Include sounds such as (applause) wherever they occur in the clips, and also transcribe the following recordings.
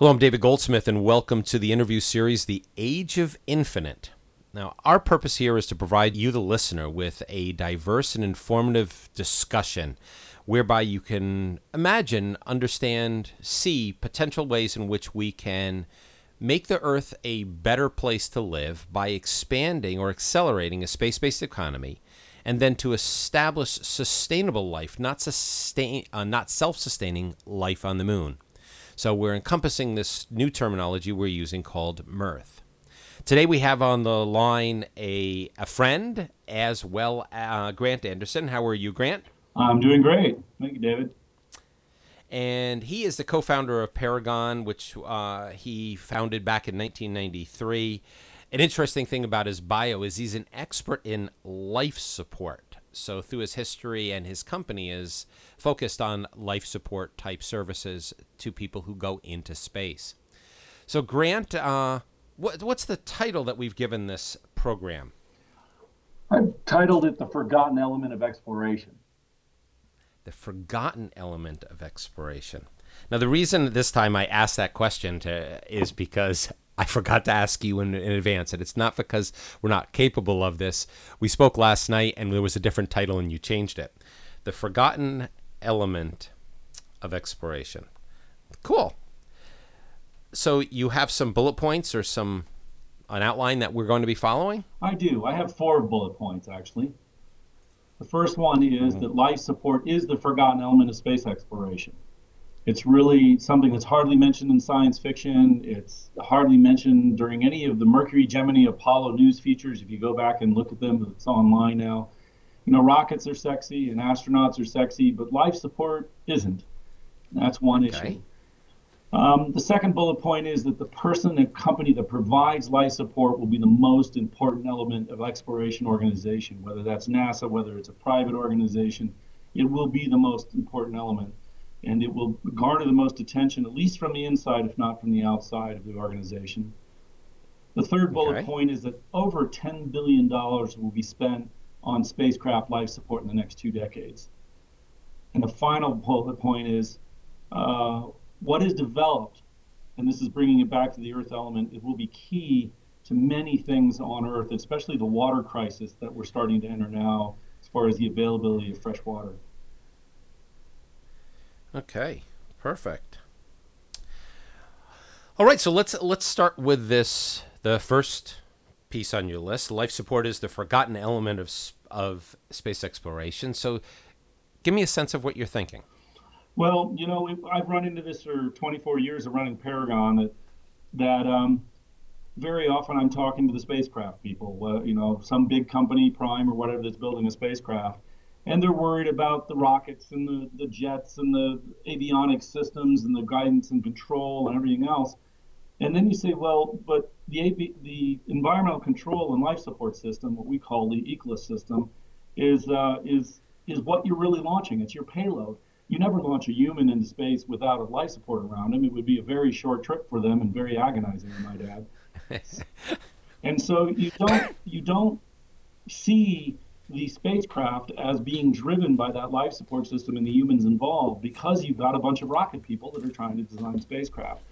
Hello, I'm David Goldsmith, and welcome to the interview series, The Age of Infinite. Now, our purpose here is to provide you, the listener, with a diverse and informative discussion whereby you can imagine, understand, see potential ways in which we can make the Earth a better place to live by expanding or accelerating a space based economy. And then to establish sustainable life, not sustain, uh, not self-sustaining life on the moon. So we're encompassing this new terminology we're using called mirth. Today we have on the line a, a friend as well, uh, Grant Anderson. How are you, Grant? I'm doing great. Thank you, David. And he is the co founder of Paragon, which uh, he founded back in 1993. An interesting thing about his bio is he's an expert in life support so through his history and his company is focused on life support type services to people who go into space. So Grant, uh, what, what's the title that we've given this program? I've titled it "The Forgotten Element of Exploration." The forgotten element of exploration. Now, the reason this time I asked that question to, is because I forgot to ask you in, in, advance, and it's not because we're not capable of this. We spoke last night, and there was a different title, and you changed it. The Forgotten Element of Exploration. Cool. So you have some bullet points or some an outline that we're going to be following? I do. I have four bullet points actually. The first one is mm-hmm. that life support is the forgotten element of space exploration. It's really something that's hardly mentioned in science fiction. It's hardly mentioned during any of the Mercury, Gemini, Apollo news features. If you go back and look at them, it's online now. You know, rockets are sexy and astronauts are sexy, but life support isn't. That's one okay. issue. Um, the second bullet point is that the person and company that provides life support will be the most important element of exploration organization, whether that's NASA, whether it's a private organization, it will be the most important element and it will garner the most attention, at least from the inside, if not from the outside of the organization. The third bullet okay. point is that over $10 billion will be spent on spacecraft life support in the next two decades. And the final bullet point is uh, what is developed, and this is bringing it back to the Earth element, it will be key to many things on Earth, especially the water crisis that we're starting to enter now as far as the availability of fresh water. Okay, perfect. All right, so let's let's start with this. The first piece on your list, life support is the forgotten element of of space exploration. So, give me a sense of what you're thinking. Well, you know, I've run into this for 24 years of running Paragon. That that um, very often I'm talking to the spacecraft people. Uh, you know, some big company, Prime or whatever, that's building a spacecraft, and they're worried about the rockets and the, the jets and the avionics systems and the guidance and control and everything else. And then you say, well, but the the environmental control and life support system, what we call the ECLSS system, is uh, is is what you're really launching. It's your payload. You never launch a human into space without a life support around him. It would be a very short trip for them and very agonizing, I might add. (laughs) and so you don't you don't see the spacecraft as being driven by that life support system and the humans involved because you've got a bunch of rocket people that are trying to design spacecraft.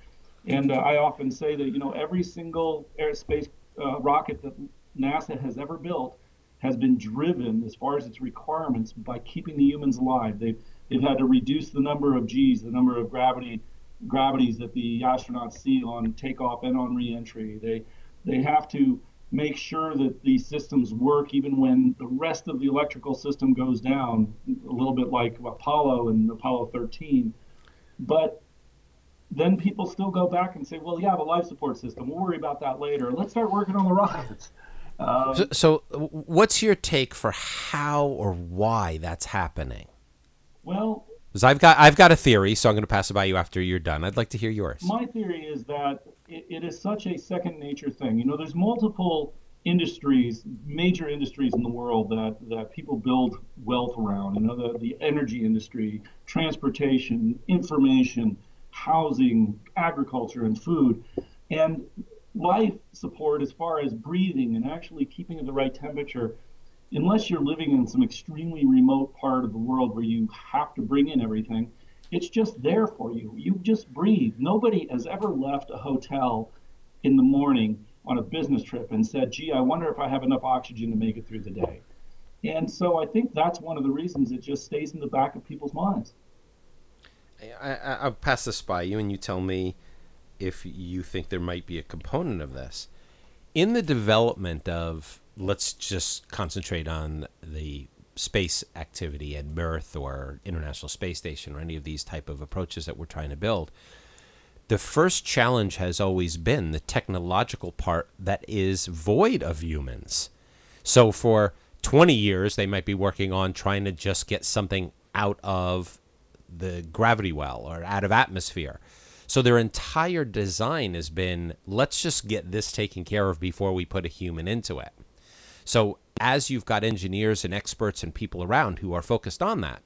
And uh, I often say that, you know, every single aerospace uh, rocket that NASA has ever built has been driven, as far as its requirements, by keeping the humans alive. They've, they've had to reduce the number of G's, the number of gravity gravities that the astronauts see on takeoff and on reentry. They, they have to make sure that these systems work even when the rest of the electrical system goes down, a little bit like Apollo and Apollo 13. But then people still go back and say, well, yeah, the life support system, we'll worry about that later. Let's start working on the rockets. (laughs) Um, so, so, what's your take for how or why that's happening? Well, because I've got I've got a theory, so I'm going to pass it by you after you're done. I'd like to hear yours. My theory is that it, it is such a second nature thing. You know, there's multiple industries, major industries in the world that, that people build wealth around. You know, the, the energy industry, transportation, information, housing, agriculture, and food. And life support, as far as breathing and actually keeping at the right temperature, unless you're living in some extremely remote part of the world where you have to bring in everything, It's just there for you. You just breathe. Nobody has ever left a hotel in the morning on a business trip and said, gee, I wonder if I have enough oxygen to make it through the day. And so I think that's one of the reasons it just stays in the back of people's minds. I, will pass this by you and you tell me if you think there might be a component of this. In the development of, let's just concentrate on the space activity at Mirth or International Space Station or any of these type of approaches that we're trying to build, the first challenge has always been the technological part that is void of humans. So for 20 years, they might be working on trying to just get something out of the gravity well or out of atmosphere. So their entire design has been let's just get this taken care of before we put a human into it. So as you've got engineers and experts and people around who are focused on that,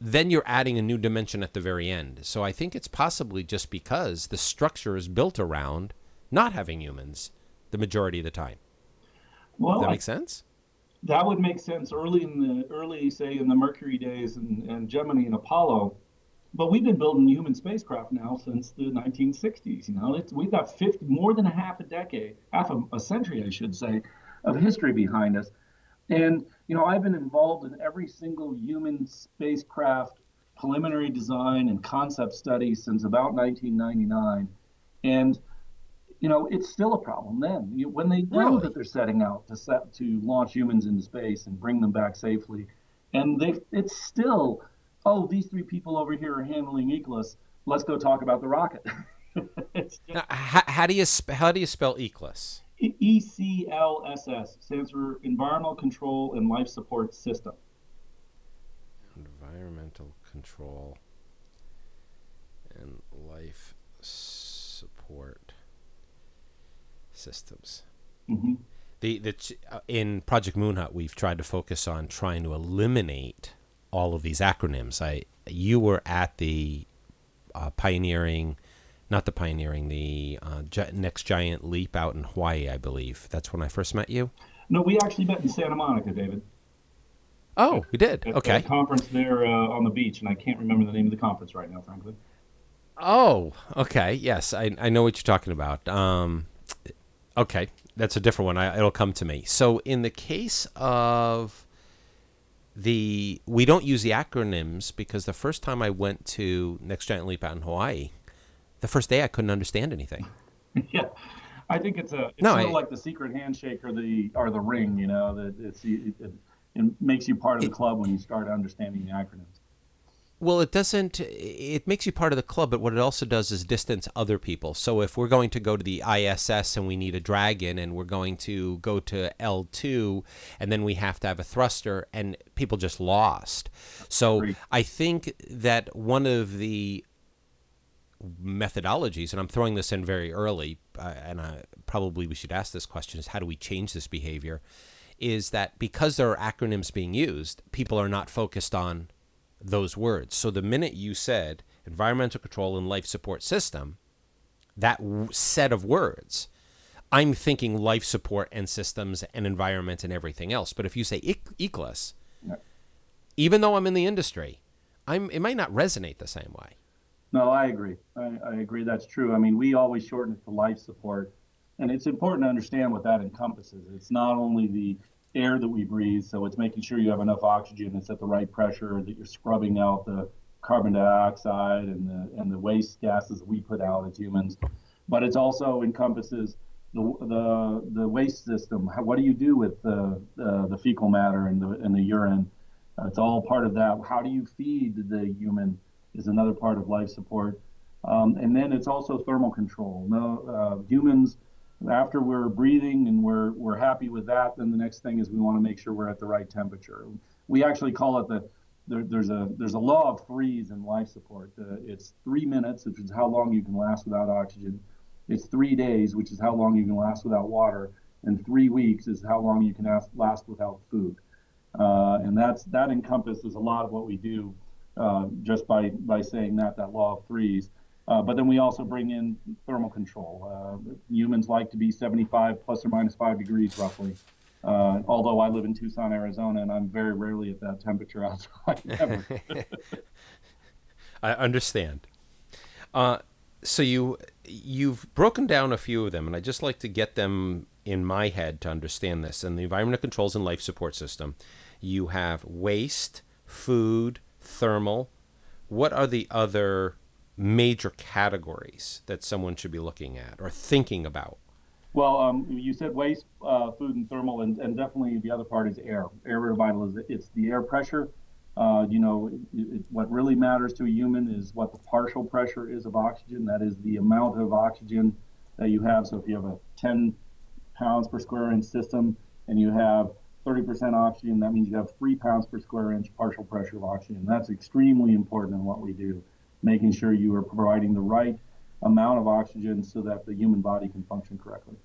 then you're adding a new dimension at the very end. So I think it's possibly just because the structure is built around not having humans the majority of the time. Well, Does that makes sense? That would make sense early in the early, say, in the Mercury days and, and Gemini and Apollo. But we've been building human spacecraft now since the 1960s. You know, it's, we've got 50, more than a half a decade, half a, a century, I should say, of history behind us. And, you know, I've been involved in every single human spacecraft preliminary design and concept study since about 1999. And, you know, it's still a problem then. You, when they know really? that they're setting out to set to launch humans into space and bring them back safely, and they it's still, oh, these three people over here are handling ECLSS. Let's go talk about the rocket. (laughs) just, now, how, how, do you how do you spell ECLSS? ECLSS stands for Environmental Control and Life Support System. Environmental Control and Life Support Systems. Mm-hmm. The, the uh, in Project Moonhut, we've tried to focus on trying to eliminate all of these acronyms. I you were at the uh, pioneering not the pioneering, the uh, gi- next giant leap out in Hawaii, I believe. That's when I first met you. No, we actually met in Santa Monica, David. Oh, we did. At, okay. At a conference there uh, on the beach, and I can't remember the name of the conference right now, frankly. Oh, okay. Yes, I, I know what you're talking about. Um, okay, that's a different one. I, it'll come to me. So, in the case of the, we don't use the acronyms because the first time I went to Next Giant Leap out in Hawaii, the first day I couldn't understand anything. (laughs) yeah. I think it's a it's no, sort I, like the secret handshake or the or the ring, you know, that it's it, it, it makes you part of the club when you start understanding the acronyms. Well, it doesn't. It makes you part of the club, but what it also does is distance other people. So if we're going to go to the ISS and we need a dragon, and we're going to go to L2, and then we have to have a thruster, and people just lost. So I think that one of the methodologies, and I'm throwing this in very early, uh, and I, probably we should ask this question: is how do we change this behavior? Is that because there are acronyms being used, people are not focused on those words. So the minute you said environmental control and life support system, that w- set of words, I'm thinking life support and systems and environment and everything else. But if you say yeah. even though I'm in the industry, I'm it might not resonate the same way. No, I agree. I, I, agree. That's true. I mean, we always shorten it to life support, and it's important to understand what that encompasses. It's not only the air that we breathe, so it's making sure you have enough oxygen, it's at the right pressure, that you're scrubbing out the carbon dioxide and the and the waste gases we put out as humans. But it also encompasses the the the waste system. How, what do you do with the uh, the fecal matter and the and the urine? Uh, it's all part of that. How do you feed the human? Is another part of life support. Um, and then it's also thermal control. No, uh, humans, after we're breathing and we're, we're happy with that, then the next thing is we want to make sure we're at the right temperature. We actually call it the, there, there's, a, there's a law of threes in life support. Uh, it's three minutes, which is how long you can last without oxygen. It's three days, which is how long you can last without water. And three weeks is how long you can last without food. Uh, and that's, that encompasses a lot of what we do uh, just by, by saying that, that law of threes. Uh, but then we also bring in thermal control. Uh, humans like to be 75 plus or minus five degrees roughly. Uh, although I live in Tucson, Arizona, and I'm very rarely at that temperature outside. (laughs) (laughs) I understand. Uh, so you you've broken down a few of them, and I just like to get them in my head to understand this. In the environmental controls and life support system, you have waste, food, thermal. What are the other major categories that someone should be looking at or thinking about? Well, um, you said waste, uh, food, and thermal, and, and definitely the other part is air. Air revitalization. It's the air pressure. Uh, you know, it, it, what really matters to a human is what the partial pressure is of oxygen. That is the amount of oxygen that you have. So if you have a 10 pounds per square inch system and you have 30% oxygen, that means you have three pounds per square inch partial pressure of oxygen. That's extremely important in what we do, making sure you are providing the right amount of oxygen so that the human body can function correctly.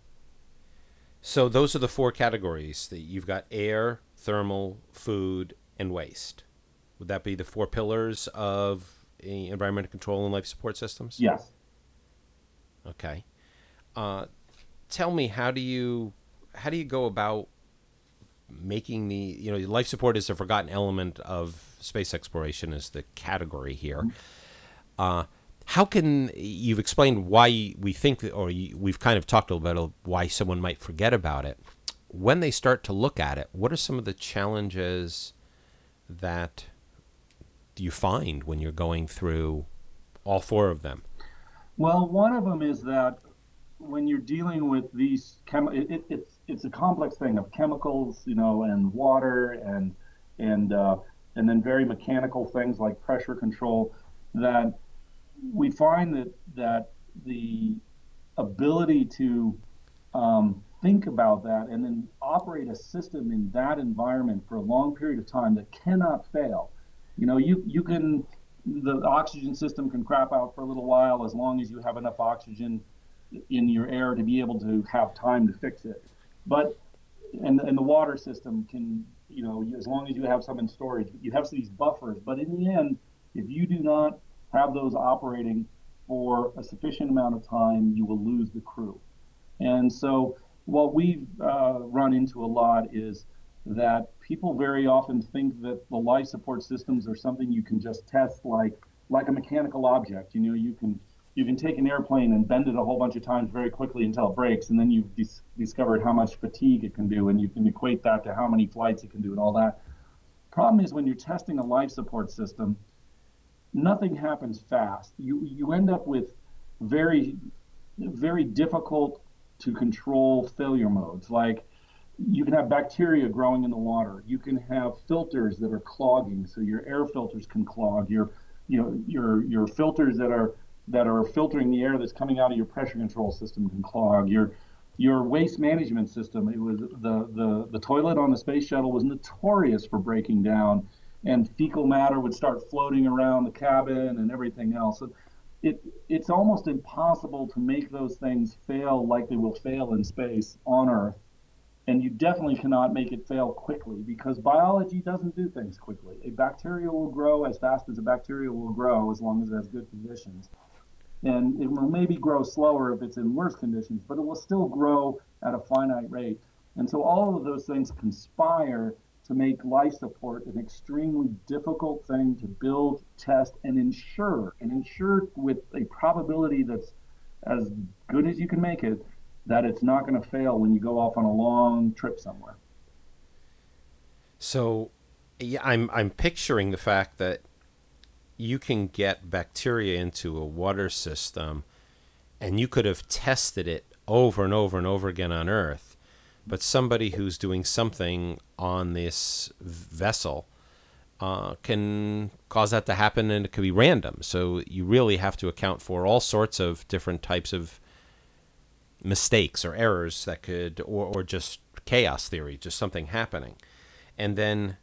So those are the four categories that you've got air, thermal, food, and waste. Would that be the four pillars of environmental control and life support systems? Yes. Okay. Uh, tell me, how do you how do you go about making the you know life support is a forgotten element of space exploration is the category here. Uh, how can you've explained why we think or we've kind of talked a little bit about why someone might forget about it. When they start to look at it what are some of the challenges that you find when you're going through all four of them? Well one of them is that when you're dealing with these chem it, it, it's it's a complex thing of chemicals you know and water and and uh, and then very mechanical things like pressure control that we find that that the ability to um, think about that and then operate a system in that environment for a long period of time that cannot fail. You know, you you can the oxygen system can crap out for a little while as long as you have enough oxygen in your air to be able to have time to fix it. But and and the water system can you know as long as you have some in storage, you have these buffers. But in the end, if you do not have those operating for a sufficient amount of time, you will lose the crew. And so, what we've uh, run into a lot is that people very often think that the life support systems are something you can just test like like a mechanical object. You know, you can you can take an airplane and bend it a whole bunch of times very quickly until it breaks, and then you've dis- discovered how much fatigue it can do, and you can equate that to how many flights it can do, and all that. Problem is when you're testing a life support system, nothing happens fast. You you end up with very very difficult to control failure modes. Like you can have bacteria growing in the water. You can have filters that are clogging, so your air filters can clog. Your you know your your filters that are that are filtering the air that's coming out of your pressure control system can clog. Your your waste management system. It was the the the toilet on the space shuttle was notorious for breaking down and fecal matter would start floating around the cabin and everything else. It, it's almost impossible to make those things fail like they will fail in space on Earth. And you definitely cannot make it fail quickly because biology doesn't do things quickly. A bacteria will grow as fast as a bacteria will grow as long as it has good conditions. And it will maybe grow slower if it's in worse conditions, but it will still grow at a finite rate. And so all of those things conspire to make life support an extremely difficult thing to build, test, and ensure, and ensure with a probability that's as good as you can make it that it's not going to fail when you go off on a long trip somewhere. So, yeah, I'm I'm picturing the fact that you can get bacteria into a water system, and you could have tested it over and over and over again on Earth, but somebody who's doing something on this vessel uh, can cause that to happen and it could be random. So you really have to account for all sorts of different types of mistakes or errors that could, or, or just chaos theory, just something happening. And then,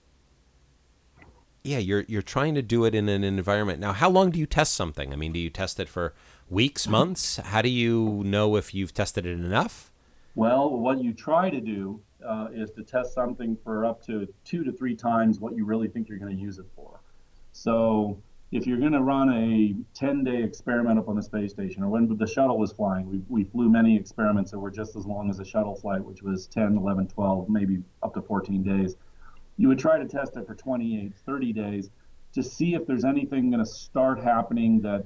yeah, you're, you're trying to do it in an environment. Now, how long do you test something? I mean, do you test it for weeks, months? How do you know if you've tested it enough? Well, what you try to do uh, is to test something for up to two to three times what you really think you're going to use it for. So if you're going to run a 10 day experiment up on the space station, or when the shuttle was flying, we, we flew many experiments that were just as long as a shuttle flight, which was 10, 11, 12, maybe up to 14 days. You would try to test it for 28, 30 days to see if there's anything going to start happening that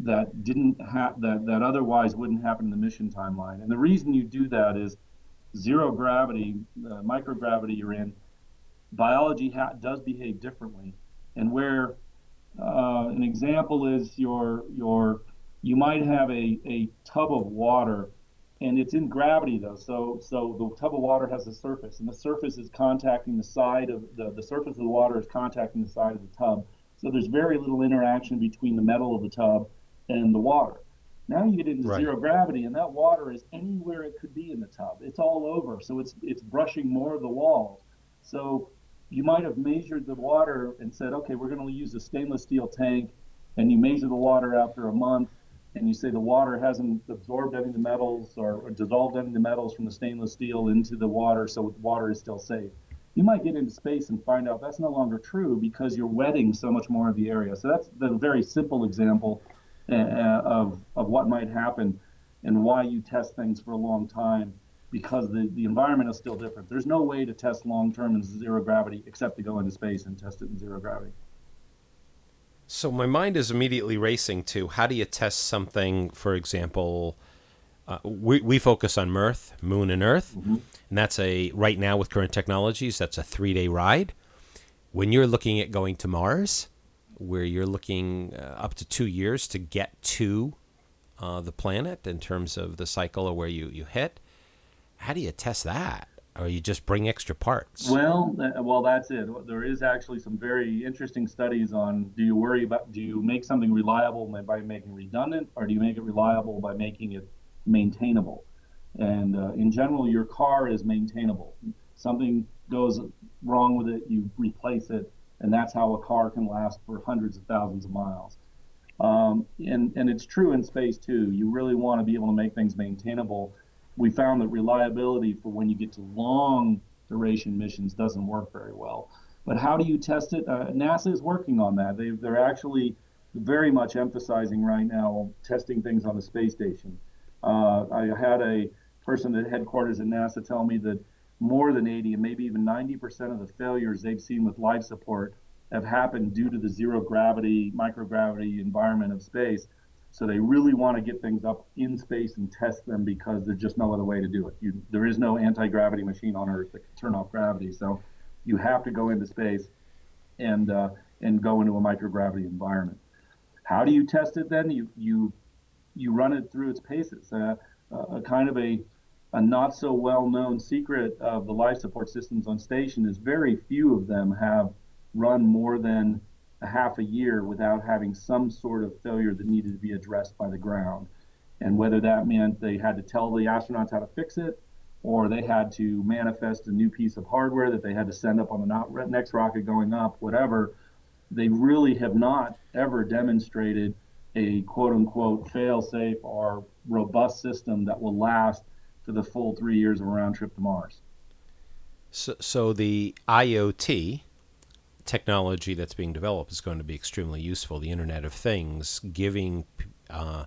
that didn't that that otherwise wouldn't happen in the mission timeline. And the reason you do that is zero gravity, uh, microgravity you're in, biology ha- does behave differently. And where uh, an example is your your you might have a, a tub of water and it's in gravity though so so the tub of water has a surface and the surface is contacting the side of the, the surface of the water is contacting the side of the tub. So there's very little interaction between the metal of the tub and the water. Now you get into right. zero gravity and that water is anywhere it could be in the tub. It's all over so it's it's brushing more of the walls. So you might have measured the water and said okay we're going to use a stainless steel tank and you measure the water after a month and you say the water hasn't absorbed any of the metals or, dissolved any of the metals from the stainless steel into the water, so the water is still safe. You might get into space and find out that's no longer true because you're wetting so much more of the area. So that's the very simple example uh, of, of what might happen and why you test things for a long time because the, the environment is still different. There's no way to test long term in zero gravity except to go into space and test it in zero gravity. So my mind is immediately racing to how do you test something, for example, uh, we, we focus on Mirth, Moon, and Earth, mm-hmm. and that's a right now with current technologies, that's a three day ride. When you're looking at going to Mars, where you're looking uh, up to two years to get to uh, the planet in terms of the cycle or where you, you hit, how do you test that? Or you just bring extra parts? Well, well, that's it. There is actually some very interesting studies on do you worry about do you make something reliable by making redundant, or do you make it reliable by making it maintainable? And uh, in general, your car is maintainable. Something goes wrong with it, you replace it, and that's how a car can last for hundreds of thousands of miles. Um, and and it's true in space too. You really want to be able to make things maintainable we found that reliability for when you get to long duration missions doesn't work very well. But how do you test it? Uh, NASA is working on that. They, they're actually very much emphasizing right now testing things on the space station. Uh, I had a person at headquarters at NASA tell me that more than 80 and maybe even 90% of the failures they've seen with life support have happened due to the zero gravity, microgravity environment of space. So they really want to get things up in space and test them because there's just no other way to do it. You, there is no anti-gravity machine on Earth that can turn off gravity. So you have to go into space and uh, and go into a microgravity environment. How do you test it then? You you you run it through its paces. Uh, a kind of a a not so well known secret of the life support systems on station is very few of them have run more than a half a year without having some sort of failure that needed to be addressed by the ground. And whether that meant they had to tell the astronauts how to fix it, or they had to manifest a new piece of hardware that they had to send up on the next rocket going up, whatever, they really have not ever demonstrated a quote unquote fail safe or robust system that will last for the full three years of a round trip to Mars. So, so the IoT, technology that's being developed is going to be extremely useful. The Internet of Things, giving uh,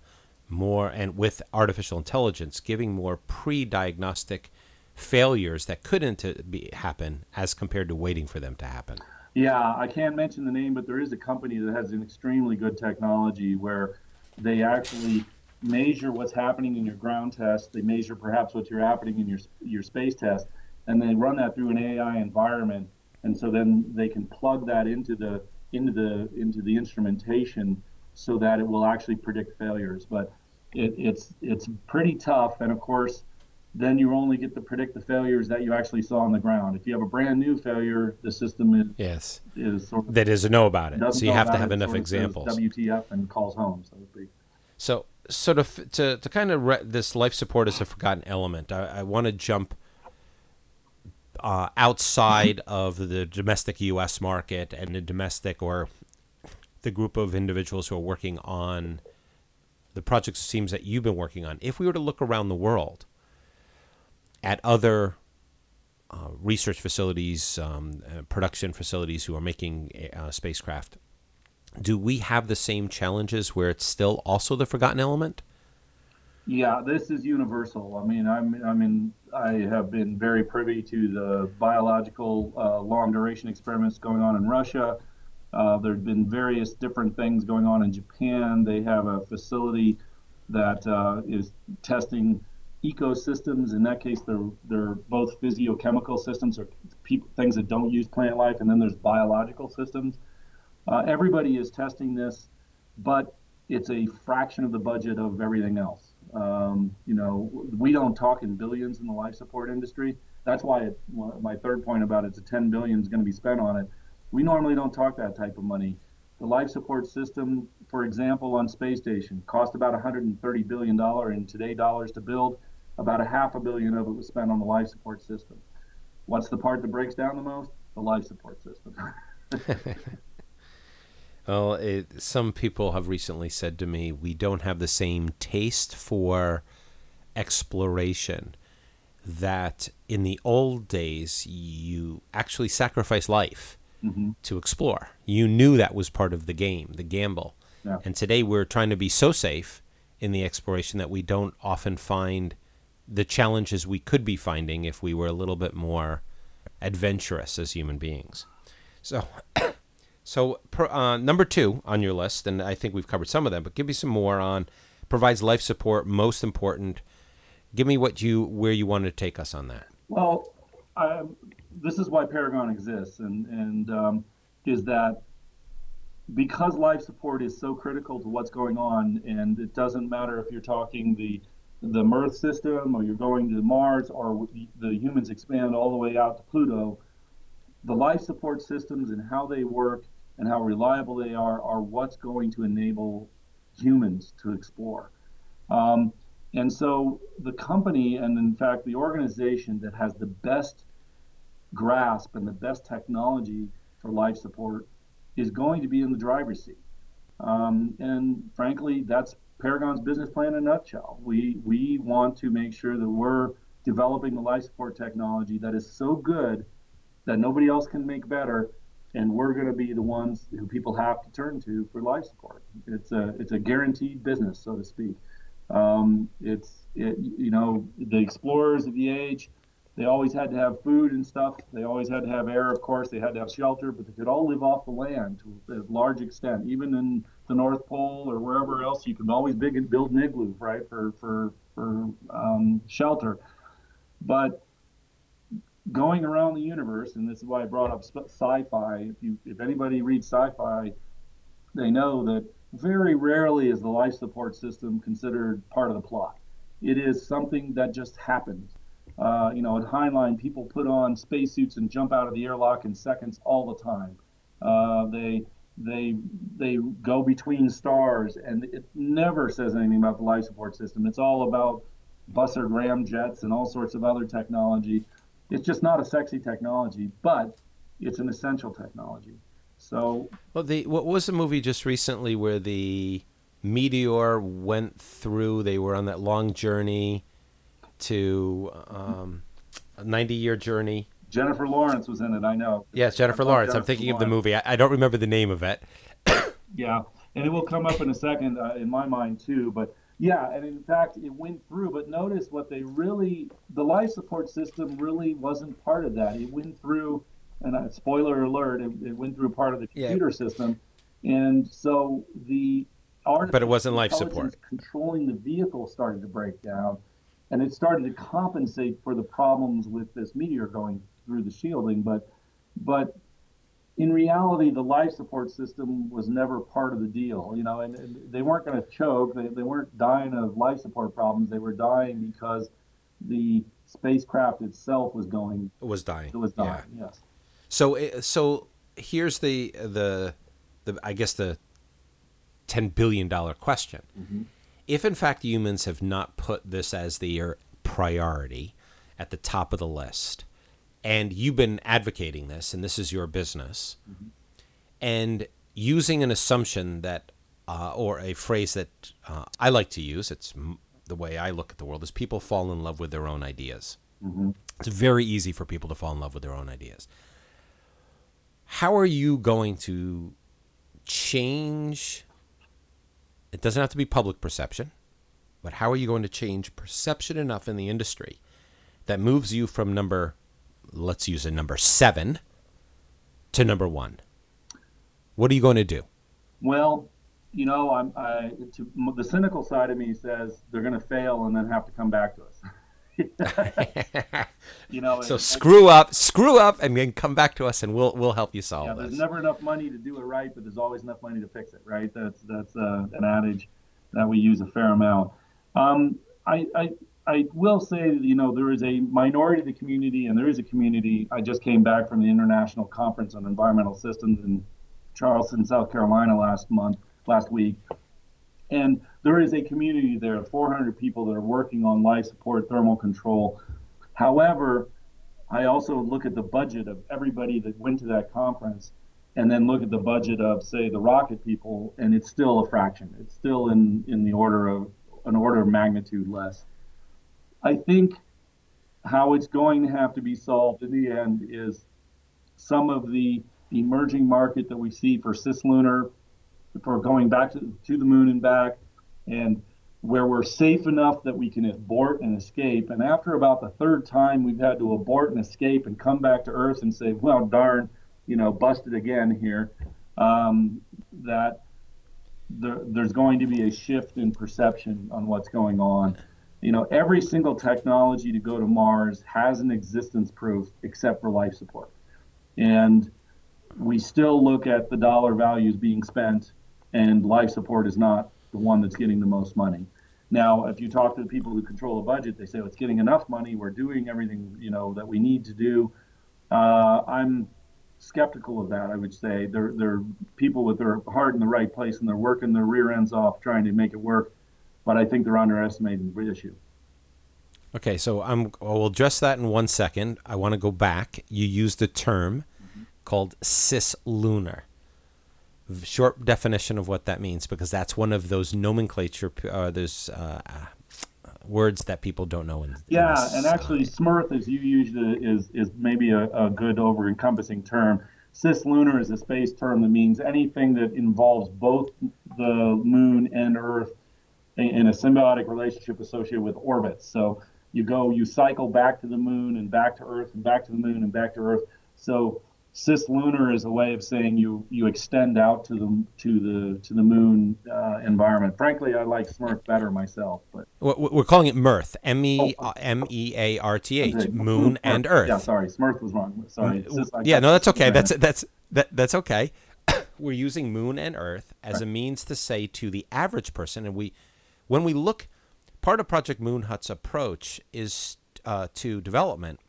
more, and with artificial intelligence, giving more pre diagnostic failures that couldn't be, happen as compared to waiting for them to happen. Yeah, I can't mention the name, but there is a company that has an extremely good technology where they actually measure what's happening in your ground test. They measure perhaps what's happening in your your space test, and they run that through an AI environment and so then they can plug that into the into the into the instrumentation so that it will actually predict failures. But it, it's it's pretty tough, and of course, then you only get to predict the failures that you actually saw on the ground. If you have a brand new failure, the system is yes is sort of, that doesn't know about it. So you have to have enough examples. WTF and calls home, so to speak. So sort of to to kind of re- this life support is a forgotten element. I, I want to jump uh, outside of the domestic U.S. market and the domestic or the group of individuals who are working on the projects it seems that you've been working on, if we were to look around the world at other uh, research facilities, um, uh, production facilities who are making uh, spacecraft, do we have the same challenges where it's still also the forgotten element? Yeah, this is universal. I mean, I'm, I mean, I have been very privy to the biological uh, long duration experiments going on in Russia. Uh, there have been various different things going on in Japan. They have a facility that uh, is testing ecosystems. In that case, they're they're both physiochemical systems or things that don't use plant life, and then there's biological systems. Uh, everybody is testing this, but it's a fraction of the budget of everything else. Um, you know, we don't talk in billions in the life support industry. That's why it, my third point about it's a 10 billion is going to be spent on it. We normally don't talk that type of money. The life support system, for example, on space station cost about 130 billion dollar in today dollars to build. About a half a billion of it was spent on the life support system. What's the part that breaks down the most? The life support system. (laughs) Well, it, some people have recently said to me, we don't have the same taste for exploration. That in the old days, you actually sacrifice life mm-hmm. to explore. You knew that was part of the game, the gamble. Yeah. And today we're trying to be so safe in the exploration that we don't often find the challenges we could be finding if we were a little bit more adventurous as human beings. So So uh, number two on your list, and I think we've covered some of them, but give me some more on provides life support. Most important, give me what you where you want to take us on that. Well, I, this is why Paragon exists, and and um, is that because life support is so critical to what's going on, and it doesn't matter if you're talking the the Mirth system or you're going to Mars or the humans expand all the way out to Pluto. The life support systems and how they work and how reliable they are are what's going to enable humans to explore. Um, and so the company, and in fact, the organization that has the best grasp and the best technology for life support is going to be in the driver's seat. Um, and frankly, that's Paragon's business plan in a nutshell. We, we want to make sure that we're developing the life support technology that is so good that nobody else can make better and we're going to be the ones who people have to turn to for life support. It's a it's a guaranteed business, so to speak. Um, it's it, you know the explorers of the age, they always had to have food and stuff. They always had to have air, of course. They had to have shelter, but they could all live off the land to a large extent. Even in the North Pole or wherever else, you could always big, build an igloo, right, for for for um, shelter. But going around the universe, and this is why I brought up sci-fi. If you, if anybody reads sci-fi, they know that very rarely is the life support system considered part of the plot. It is something that just happens. Uh, you know, at Heinlein, people put on spacesuits and jump out of the airlock in seconds all the time. Uh, they they they go between stars, and it never says anything about the life support system. It's all about Bussard ramjets and all sorts of other technology it's just not a sexy technology, but it's an essential technology. So, well, the what was the movie just recently where the meteor went through? They were on that long journey to um, a ninety-year journey. Jennifer Lawrence was in it. I know. Yes, Jennifer Lawrence. Jennifer I'm thinking Lawrence. of the movie. I, I, don't remember the name of it. yeah, and it will come up in a second uh, in my mind too. But yeah, and in fact, it went through. But notice what they really, the life support system really wasn't part of that. It went through, and uh, spoiler alert, it, it, went through part of the computer yeah. system, and so the art. But it wasn't life support. Controlling the vehicle started to break down, and it started to compensate for the problems with this meteor going through the shielding. But, but in reality, the life support system was never part of the deal, you know, and, and they weren't going to choke. They, they weren't dying of life support problems. They were dying because the spacecraft itself was going was dying. It was dying. Yeah. Yes. So eh, so here's the the the I guess the ten billion dollar question. Mm-hmm. If in fact humans have not put this as their priority at the top of the list, and you've been advocating this, and this is your business, mm-hmm. and using an assumption that, uh, or a phrase that uh, I like to use, it's m- the way I look at the world, is people fall in love with their own ideas. Mm-hmm. It's very easy for people to fall in love with their own ideas. How are you going to change? It doesn't have to be public perception, but how are you going to change perception enough in the industry that moves you from number let's use a number seven to number one? What are you going to do? Well, you know, I'm I, to, the cynical side of me says they're going to fail and then have to come back to us. (laughs) you know, so screw up, screw up, and then come back to us, and we'll we'll help you solve yeah, this. There's never enough money to do it right, but there's always enough money to fix it, right? That's that's uh, an adage that we use a fair amount. Um, I, I I will say, you know, there is a minority of the community, and there is a community. I just came back from the International Conference on Environmental Systems in Charleston, South Carolina last month, last week, and there is a community there of 400 people that are working on life support thermal control. However, I also look at the budget of everybody that went to that conference and then look at the budget of say the rocket people and it's still a fraction. It's still in in the order of an order of magnitude less. I think how it's going to have to be solved in the end is some of the emerging market that we see for cislunar for going back to, to the moon and back, and where we're safe enough that we can abort and escape. And after about the third time we've had to abort and escape and come back to Earth and say, well, darn, you know, busted again here, um, that there, there's going to be a shift in perception on what's going on. You know, every single technology to go to Mars has an existence proof except for life support. And we still look at the dollar values being spent and life support is not the one that's getting the most money. Now, if you talk to the people who control the budget, they say well, it's getting enough money. We're doing everything you know that we need to do. Uh, I'm skeptical of that. I would say they're they're people with their heart in the right place and they're working their rear ends off trying to make it work. But I think they're underestimating the issue. Okay, so I'm. We'll address that in one second. I want to go back. You used a term mm-hmm. called cislunar short definition of what that means because that's one of those nomenclature uh, those uh, words that people don't know in, yeah in and actually Smurf as you used it is is maybe a, a good over encompassing term cislunar is a space term that means anything that involves both the moon and earth in a symbiotic relationship associated with orbits so you go you cycle back to the moon and back to earth and back to the moon and back to earth so cislunar is a way of saying you you extend out to the to the to the moon uh, environment. Frankly, I like Smurf better myself, but we're calling it Mirth, M E oh, M E A R T H, Moon and Earth. Yeah, sorry, Smurf was wrong. Sorry. yeah, no, that's okay. That's that's that, that's okay. (coughs) we're using Moon and Earth as right. a means to say to the average person, and we, when we look, part of Project Moonhut's approach is uh, to development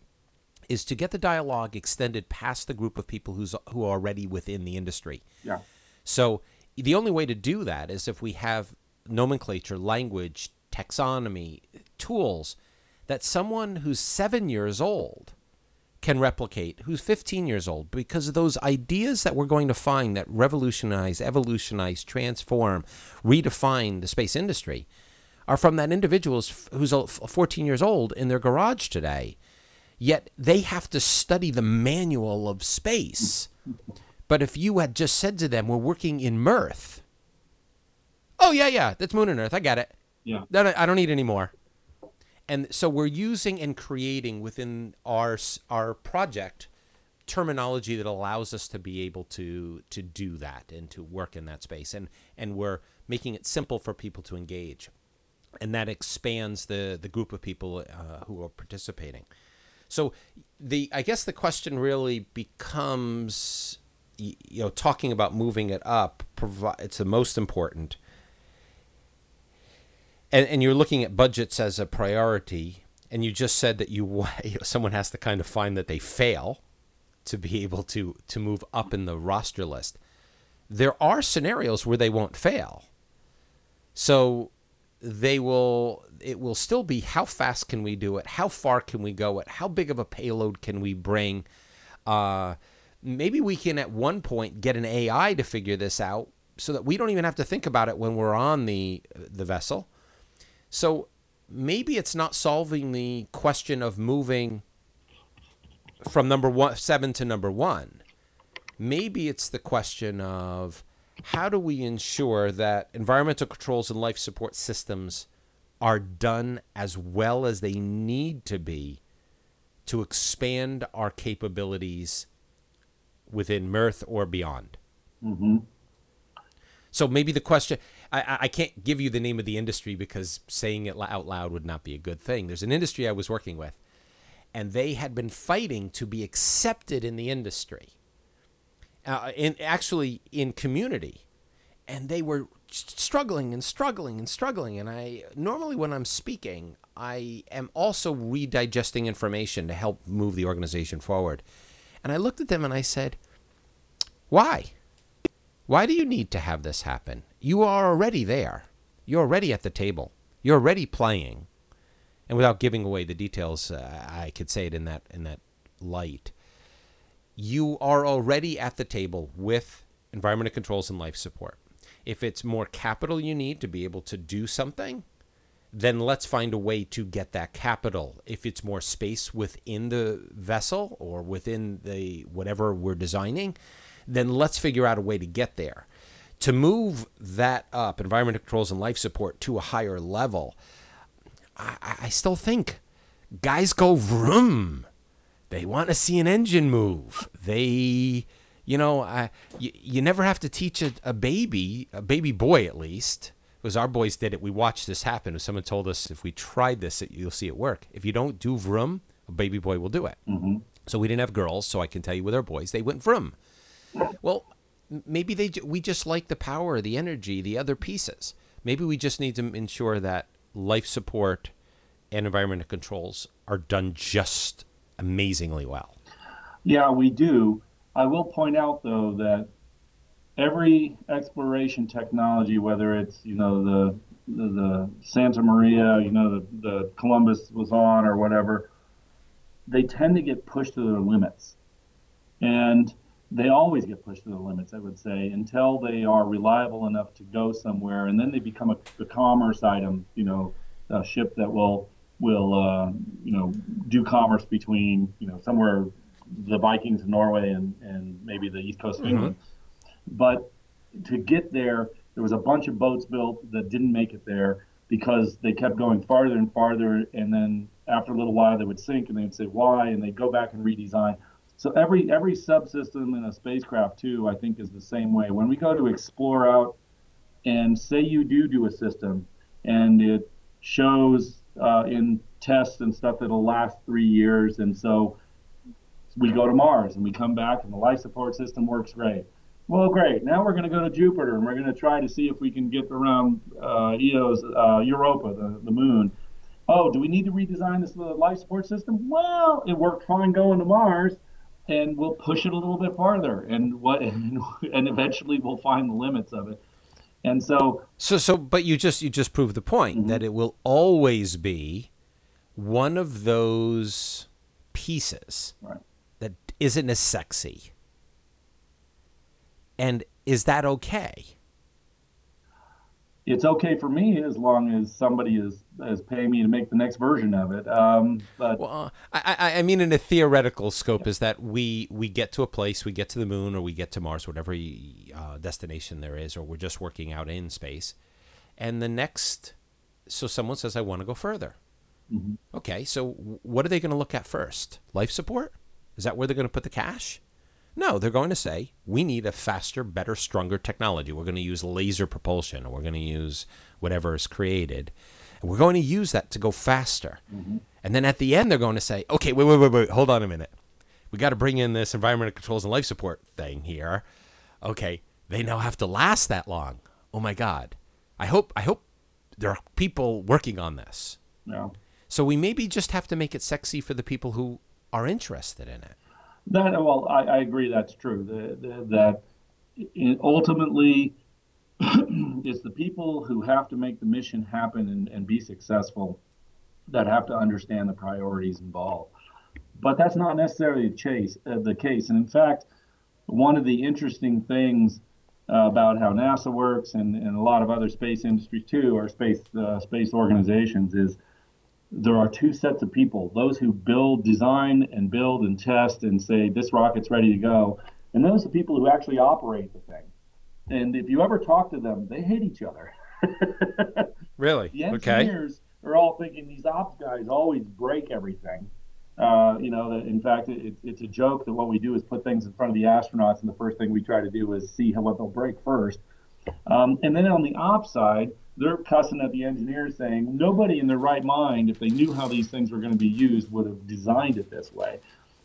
is to get the dialogue extended past the group of people who's who are already within the industry. Yeah. So the only way to do that is if we have nomenclature, language, taxonomy, tools that someone who's 7 years old can replicate who's 15 years old because of those ideas that we're going to find that revolutionize, evolutionize, transform, redefine the space industry are from that individual who's 14 years old in their garage today Yet they have to study the manual of space. But if you had just said to them, we're working in mirth. Oh, yeah, yeah, that's moon and earth. I got it. Yeah. I don't need any more. And so we're using and creating within our, our project terminology that allows us to be able to to do that and to work in that space. And and we're making it simple for people to engage. And that expands the the group of people uh, who are participating. So the I guess the question really becomes you know talking about moving it up it's the most important and and you're looking at budgets as a priority and you just said that you, (laughs) someone has to kind of find that they fail to be able to to move up in the roster list. There are scenarios where they won't fail. So they will it will still be how fast can we do it? How far can we go it how big of a payload can we bring? Uh, maybe we can at one point get an ai to figure this out so that we don't even have to think about it when we're on the the vessel so maybe it's not solving the question of moving from number one seven to number one maybe it's the question of how do we ensure that environmental controls and life support systems are done as well as they need to be to expand our capabilities within Mirth or beyond? Mm-hmm. So maybe the question I, I can't give you the name of the industry because saying it out loud would not be a good thing. There's an industry I was working with, and they had been fighting to be accepted in the industry, uh, in actually in community, and they were struggling and struggling and struggling. And I normally when I'm speaking, I am also redigesting information to help move the organization forward. And I looked at them and I said, "Why?" Why do you need to have this happen? You are already there. You're already at the table. You're already playing. And without giving away the details, uh, I could say it in that in that light. You are already at the table with environmental controls and life support. If it's more capital you need to be able to do something, then let's find a way to get that capital. If it's more space within the vessel or within the whatever we're designing, then let's figure out a way to get there. To move that up, environmental controls and life support to a higher level, I, I still think guys go vroom. They want to see an engine move. They, you know, I, you, you never have to teach a, a baby, a baby boy at least, because our boys did it. We watched this happen. Someone told us if we tried this, you'll see it work. If you don't do vroom, a baby boy will do it. Mm-hmm. So we didn't have girls, so I can tell you with our boys, they went vroom. Well, maybe they we just like the power, the energy, the other pieces. Maybe we just need to ensure that life support and environmental controls are done just amazingly well. Yeah, we do. I will point out though that every exploration technology, whether it's you know the the, the Santa Maria, you know the, the Columbus was on or whatever, they tend to get pushed to their limits, and they always get pushed to the limits, I would say, until they are reliable enough to go somewhere, and then they become a, a commerce item. You know, a ship that will will uh, you know do commerce between you know somewhere the Vikings of Norway and and maybe the east coast of mm-hmm. England. But to get there, there was a bunch of boats built that didn't make it there because they kept going farther and farther, and then after a little while they would sink, and they'd say why, and they'd go back and redesign. So every every subsystem in a spacecraft too, I think, is the same way. When we go to explore out, and say you do do a system, and it shows uh, in tests and stuff that'll last three years, and so we go to Mars and we come back and the life support system works great. Well, great. Now we're going to go to Jupiter and we're going to try to see if we can get around uh, Io's uh, Europa, the, the moon. Oh, do we need to redesign this life support system? Well, it worked fine going to Mars and we'll push it a little bit farther and what (laughs) and, and eventually we'll find the limits of it and so so so but you just you just proved the point mm-hmm. that it will always be one of those pieces right. that isn't as sexy and is that okay it's okay for me as long as somebody is is paying me to make the next version of it. Um, but well, I, I mean, in a theoretical scope, is that we we get to a place, we get to the moon, or we get to Mars, whatever uh, destination there is, or we're just working out in space, and the next, so someone says, I want to go further. Mm-hmm. Okay, so what are they going to look at first? Life support? Is that where they're going to put the cash? No, they're going to say, we need a faster, better, stronger technology. We're going to use laser propulsion, or we're going to use whatever is created. And we're going to use that to go faster. Mm-hmm. And then at the end, they're going to say, okay, wait, wait, wait, wait, hold on a minute. We got to bring in this environmental controls and life support thing here. Okay, they now have to last that long. Oh my God. I hope, I hope there are people working on this. No. So we maybe just have to make it sexy for the people who are interested in it. That well, I, I agree. That's true. The, the, that ultimately, (clears throat) it's the people who have to make the mission happen and, and be successful that have to understand the priorities involved. But that's not necessarily the, chase, uh, the case. And in fact, one of the interesting things uh, about how NASA works and, and a lot of other space industries too, or space uh, space organizations, is there are two sets of people those who build, design, and build and test and say, this rocket's ready to go. And those are people who actually operate the thing. And if you ever talk to them, they hate each other. (laughs) really? The engineers okay. are all thinking these ops guys always break everything. Uh, you know, that in fact, it, it's a joke that what we do is put things in front of the astronauts, and the first thing we try to do is see how what they'll break first. Um, and then on the ops side, they're cussing at the engineers saying nobody in their right mind, if they knew how these things were going to be used, would have designed it this way.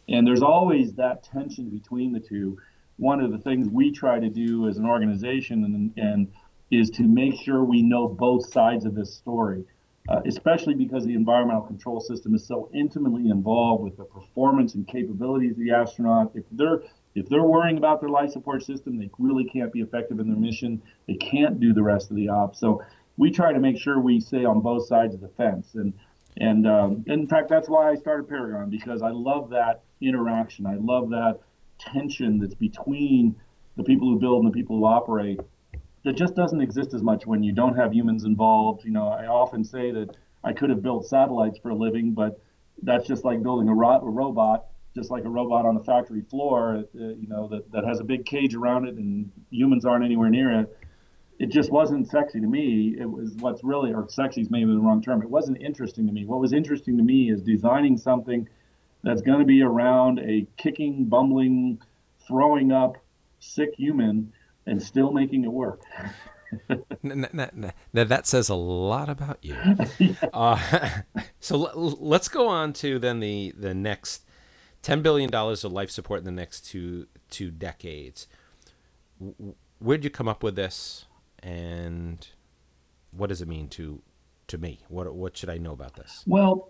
And there's always that tension between the two. One of the things we try to do as an organization and, and is to make sure we know both sides of this story, uh, especially because the environmental control system is so intimately involved with the performance and capabilities of the astronaut. If they're if they're worrying about their life support system, they really can't be effective in their mission. They can't do the rest of the ops. So we try to make sure we stay on both sides of the fence. And and um, in fact, that's why I started Paragon because I love that interaction. I love that tension that's between the people who build and the people who operate. That just doesn't exist as much when you don't have humans involved. You know, I often say that I could have built satellites for a living, but that's just like building a, ro- a robot, just like a robot on the factory floor. Uh, you know, that, that has a big cage around it and humans aren't anywhere near it it just wasn't sexy to me. It was what's really, or sexy is maybe the wrong term. It wasn't interesting to me. What was interesting to me is designing something that's going to be around a kicking, bumbling, throwing up, sick human and still making it work. now, that says a lot about you. (laughs) uh, (laughs) so let's go on to then the the next ten billion dollars of life support in the next two two decades. Where'd you come up with this? and what does it mean to to me? What what should I know about this? Well,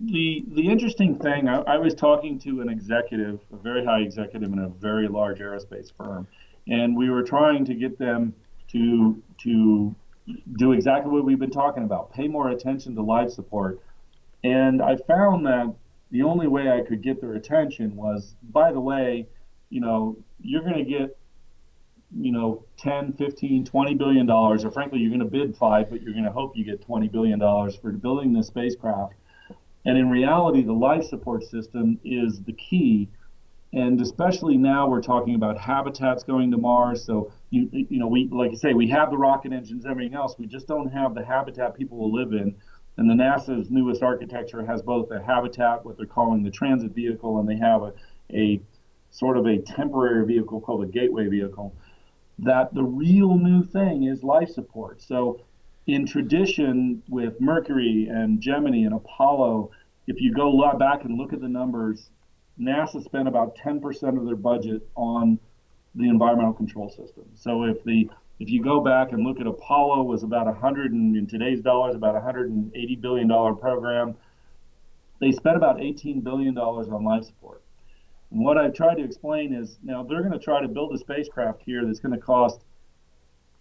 the the interesting thing, I, I, was talking to an executive, a very high executive in a very large aerospace firm, and we were trying to get them to to do exactly what we've been talking about, pay more attention to life support. And I found that the only way I could get their attention was, by the way, you know, you're going to get you know 10 15 20 billion dollars or frankly you're going to bid five but you're going to hope you get 20 billion dollars for building this spacecraft. And in reality the life support system is the key. And especially now we're talking about habitats going to mars so you you know we like I say we have the rocket engines everything else. We just don't have the habitat people will live in and the NASA's newest architecture has both a habitat what they're calling the transit vehicle and they have a, a sort of a temporary vehicle called a gateway vehicle that the real new thing is life support. So, in tradition with Mercury and Gemini and Apollo, if you go back and look at the numbers, NASA spent about 10% of their budget on the environmental control system. So if the if you go back and look at Apollo was about 100 and in today's dollars about 180 billion dollar program, they spent about 18 billion dollars on life support. And what I've tried to explain is now they're going to try to build a spacecraft here that's going to cost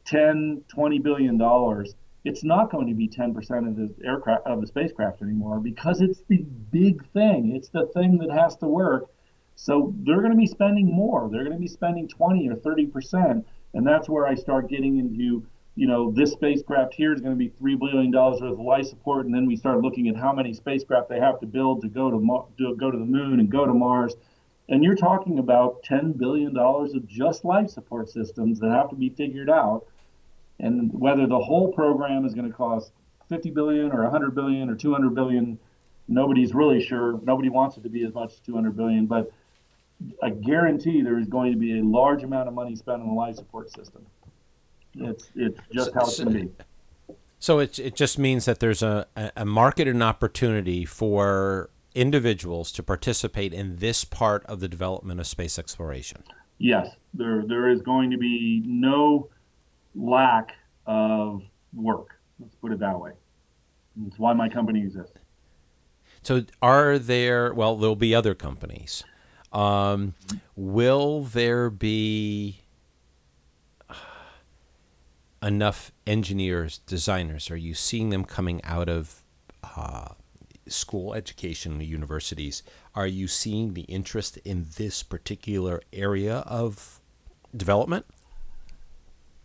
10, 20 billion dollars. It's not going to be 10% of the aircraft of the spacecraft anymore because it's the big thing. It's the thing that has to work. So they're going to be spending more. They're going to be spending 20 or 30%, and that's where I start getting into you know, this spacecraft here is going to be three billion dollars worth of life support, and then we start looking at how many spacecraft they have to build to go to to go to the moon and go to Mars. And you're talking about $10 billion of just life support systems that have to be figured out. And whether the whole program is going to cost 50 billion or 100 billion or 200 billion, nobody's really sure. Nobody wants it to be as much as 200 billion, but I guarantee there is going to be a large amount of money spent on the life support system. It's it's just so, how it's going to be. So it it just means that there's a, a market and opportunity for individuals to participate in this part of the development of space exploration? Yes, there there is going to be no lack of work. Let's put it that way. That's why my company exists. So, are there? Well, there'll be other companies. Um, will there be enough engineers, designers? Are you seeing them coming out of uh, school education universities, are you seeing the interest in this particular area of development?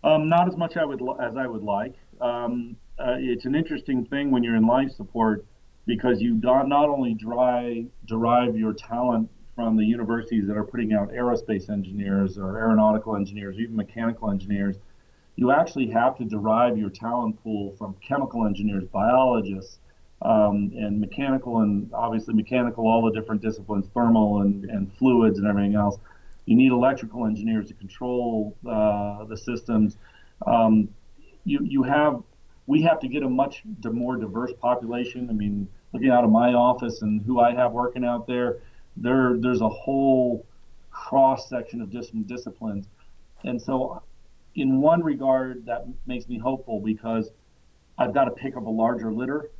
Um, not as much I would as I would like. Um, uh, it's an interesting thing when you're in life support because you not, not only dry, derive your talent from the universities that are putting out aerospace engineers or aeronautical engineers, or even mechanical engineers, you actually have to derive your talent pool from chemical engineers, biologists, um, and mechanical, and obviously mechanical, all the different disciplines, thermal and, and fluids and everything else. You need electrical engineers to control uh, the systems. Um, you you have we have to get a much more diverse population. I mean, looking out of my office and who I have working out there, there there's a whole cross section of different disciplines, and so in one regard that makes me hopeful because I've got to pick up a larger litter,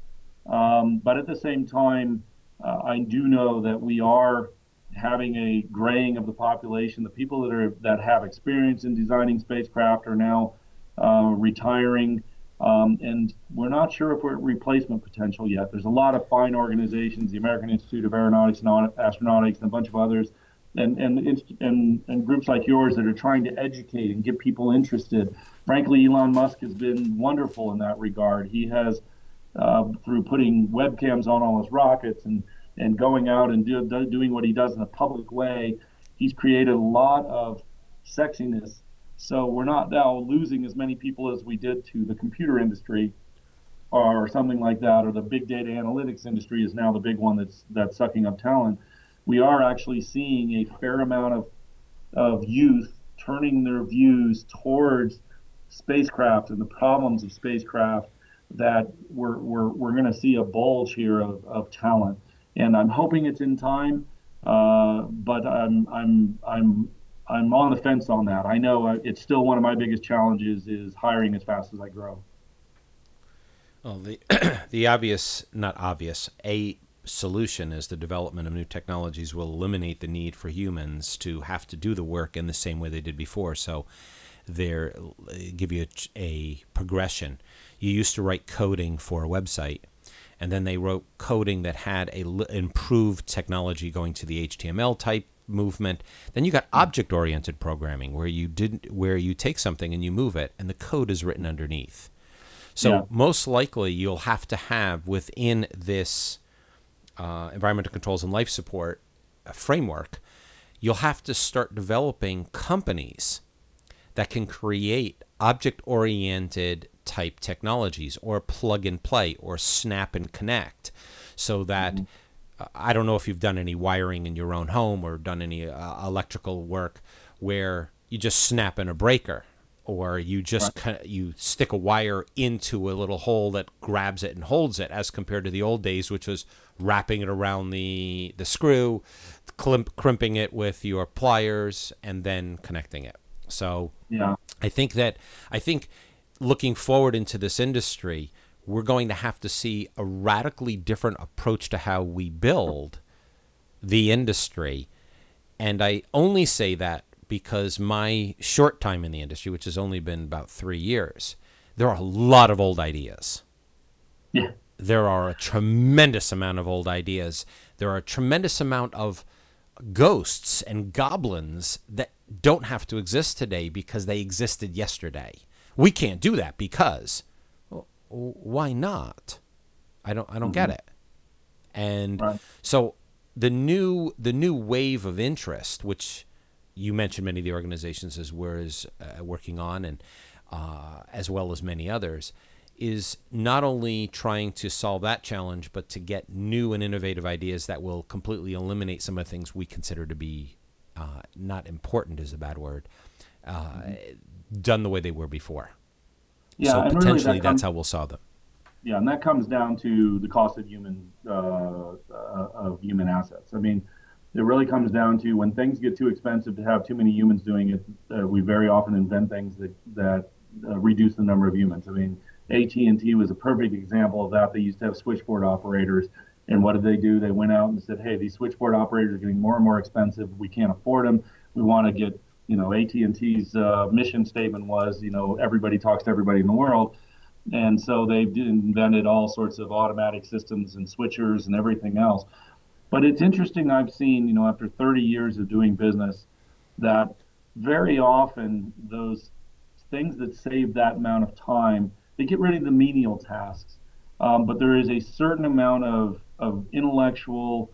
um, but at the same time, uh, I do know that we are having a graying of the population. The people that are that have experience in designing spacecraft are now uh, retiring. Um, and we're not sure if we're at replacement potential yet. There's a lot of fine organizations, the American Institute of Aeronautics and Astronautics, and a bunch of others, and, and, and, and groups like yours that are trying to educate and get people interested. Frankly, Elon Musk has been wonderful in that regard. He has, uh, through putting webcams on all his rockets and, and going out and do, do, doing what he does in a public way, he's created a lot of sexiness so we're not now losing as many people as we did to the computer industry or something like that, or the big data analytics industry is now the big one that's that's sucking up talent. We are actually seeing a fair amount of of youth turning their views towards spacecraft and the problems of spacecraft that we're, we're, we're going to see a bulge here of, of talent. And I'm hoping it's in time, uh, but I'm, I'm, I'm I'm on the fence on that. I know uh, it's still one of my biggest challenges is hiring as fast as I grow. Well, the (clears throat) the obvious, not obvious, a solution is the development of new technologies will eliminate the need for humans to have to do the work in the same way they did before. So, they give you a, a progression. You used to write coding for a website, and then they wrote coding that had a l- improved technology going to the HTML type movement. Then you got object oriented programming where you didn't where you take something and you move it and the code is written underneath. So yeah. most likely you'll have to have within this uh, environmental controls and life support uh, framework, you'll have to start developing companies that can create object oriented type technologies or plug and play or snap and connect so that mm-hmm. I don't know if you've done any wiring in your own home or done any uh, electrical work where you just snap in a breaker or you just right. you stick a wire into a little hole that grabs it and holds it as compared to the old days which was wrapping it around the the screw crimp, crimping it with your pliers and then connecting it so yeah i think that i think looking forward into this industry we're going to have to see a radically different approach to how we build the industry. And I only say that because my short time in the industry, which has only been about three years, there are a lot of old ideas. Yeah. There are a tremendous amount of old ideas. There are a tremendous amount of ghosts and goblins that don't have to exist today because they existed yesterday. We can't do that because why not? I don't I don't mm-hmm. get it. And right. so the new the new wave of interest, which you mentioned many of the organizations as we're uh, working on, and uh, as well as many others, is not only trying to solve that challenge, but to get new and innovative ideas that will completely eliminate some of the things we consider to be uh, not important is a bad word, uh, mm-hmm. done the way they were before. Yeah, so potentially really that that's how we'll solve them. Yeah, and that comes down to the cost of human uh, uh, of human assets. I mean, it really comes down to when things get too expensive to have too many humans doing it. Uh, we very often invent things that that uh, reduce the number of humans. I mean, AT and T was a perfect example of that. They used to have switchboard operators, and what did they do? They went out and said, "Hey, these switchboard operators are getting more and more expensive. We can't afford them. We want to get you know, AT&T's uh, mission statement was, you know, everybody talks to everybody in the world. And so they've invented all sorts of automatic systems and switchers and everything else. But it's interesting, I've seen, you know, after 30 years of doing business, that very often those things that save that amount of time, they get rid of the menial tasks. Um, but there is a certain amount of, of intellectual